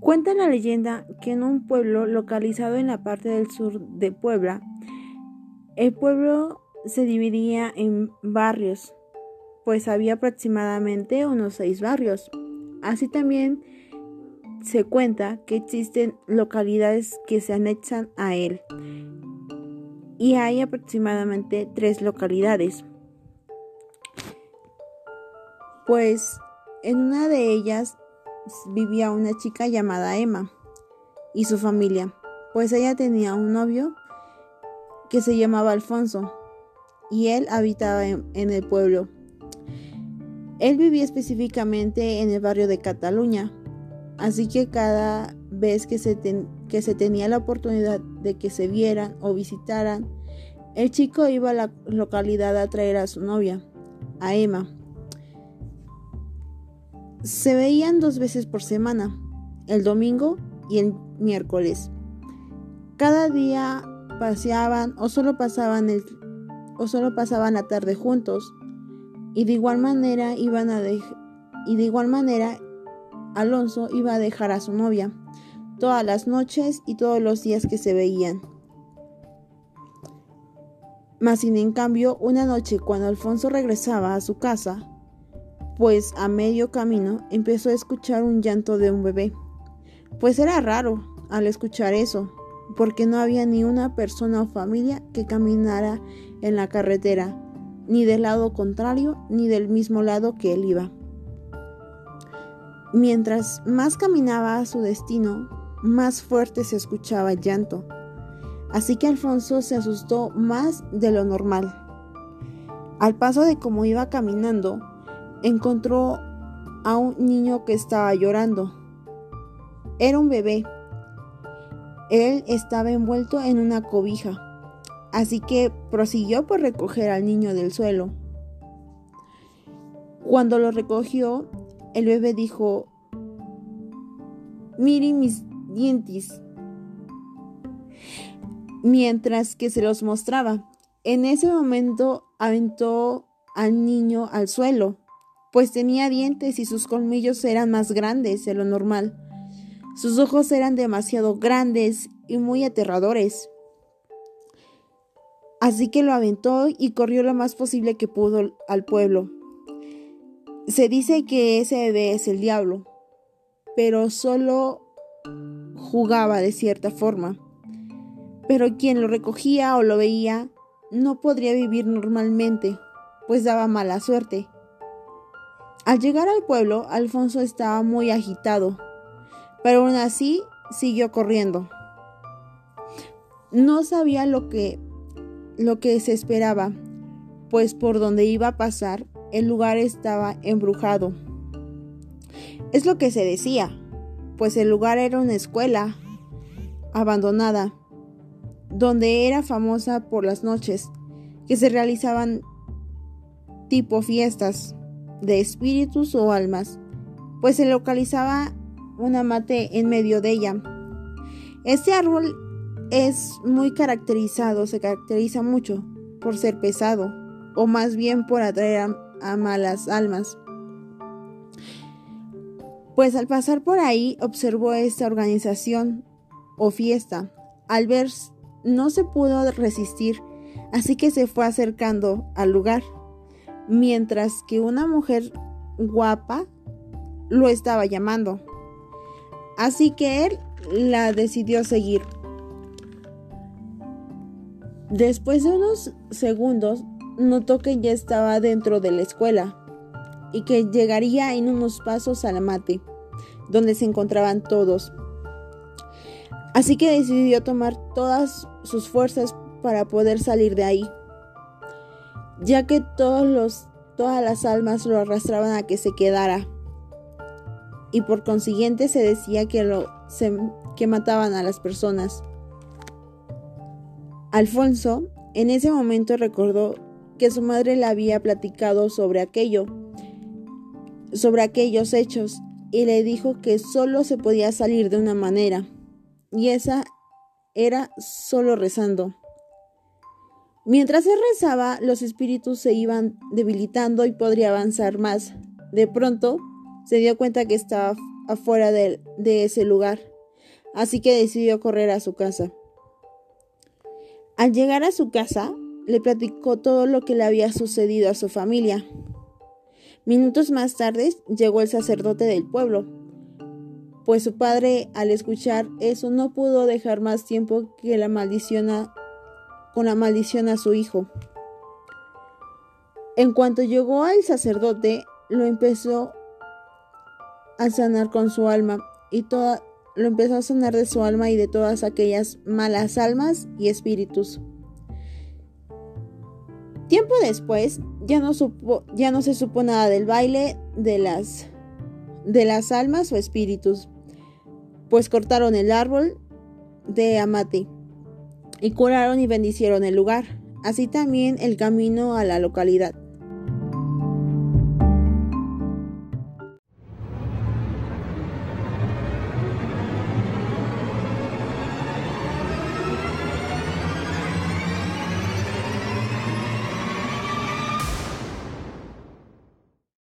Cuenta la leyenda que en un pueblo localizado en la parte del sur de Puebla, el pueblo se dividía en barrios, pues había aproximadamente unos seis barrios. Así también se cuenta que existen localidades que se anexan a él y hay aproximadamente tres localidades. Pues en una de ellas vivía una chica llamada Emma y su familia, pues ella tenía un novio que se llamaba Alfonso y él habitaba en, el pueblo. Él vivía específicamente en el barrio de Cataluña, así que cada vez que se, que se tenía la oportunidad de que se vieran o visitaran, el chico iba a la localidad a traer a su novia, a Emma. Se veían dos veces por semana, el domingo y el miércoles. Cada día paseaban o solo pasaban el, o solo pasaban la tarde juntos y de igual manera iban a y de igual manera Alonso iba a dejar a su novia todas las noches y todos los días que se veían. Mas sin en cambio, una noche cuando Alfonso regresaba a su casa, pues a medio camino empezó a escuchar un llanto de un bebé. Pues era raro al escuchar eso, porque no había ni una persona o familia que caminara en la carretera, ni del lado contrario, ni del mismo lado que él iba. Mientras más caminaba a su destino, más fuerte se escuchaba el llanto. Así que Alfonso se asustó más de lo normal. Al paso de cómo iba caminando, encontró a un niño que estaba llorando. Era un bebé. Él estaba envuelto en una cobija, así que prosiguió por recoger al niño del suelo. Cuando lo recogió, el bebé dijo, Mire mis dientes, mientras que se los mostraba. En ese momento aventó al niño al suelo pues tenía dientes y sus colmillos eran más grandes de lo normal. Sus ojos eran demasiado grandes y muy aterradores. Así que lo aventó y corrió lo más posible que pudo al pueblo. Se dice que ese bebé es el diablo, pero solo jugaba de cierta forma. Pero quien lo recogía o lo veía no podría vivir normalmente, pues daba mala suerte. Al llegar al pueblo, Alfonso estaba muy agitado, pero aún así siguió corriendo. No sabía lo que lo que se esperaba, pues por donde iba a pasar, el lugar estaba embrujado. Es lo que se decía, pues el lugar era una escuela abandonada, donde era famosa por las noches, que se realizaban tipo fiestas de espíritus o almas, pues se localizaba una mate en medio de ella. Este árbol es muy caracterizado, se caracteriza mucho por ser pesado, o más bien por atraer a, malas almas. Pues al pasar por ahí observó esta organización o fiesta. Al ver no se pudo resistir, así que se fue acercando al lugar mientras que una mujer guapa lo estaba llamando. Así que él la decidió seguir. Después de unos segundos, notó que ya estaba dentro de la escuela y que llegaría en unos pasos a la mate, donde se encontraban todos. Así que decidió tomar todas sus fuerzas para poder salir de ahí ya que todos los, todas las almas lo arrastraban a que se quedara. Y por consiguiente se decía que, lo, que mataban a las personas. Alfonso en ese momento recordó que su madre le había platicado sobre aquello, sobre aquellos hechos, y le dijo que solo se podía salir de una manera, y esa era solo rezando. Mientras él rezaba, los espíritus se iban debilitando y podría avanzar más. De pronto, se dio cuenta que estaba afuera de, de ese lugar, así que decidió correr a su casa. Al llegar a su casa, le platicó todo lo que le había sucedido a su familia. Minutos más tarde llegó el sacerdote del pueblo, pues su padre al escuchar eso no pudo dejar más tiempo que la maldición con la maldición a su hijo. En cuanto llegó al sacerdote, lo empezó a sanar con su alma y toda, lo empezó a sanar de su alma y de todas aquellas malas almas y espíritus. Tiempo después, ya no, se supo nada del baile de las, de las almas o espíritus, pues cortaron el árbol de Amate y curaron y bendicieron el lugar, así también el camino a la localidad.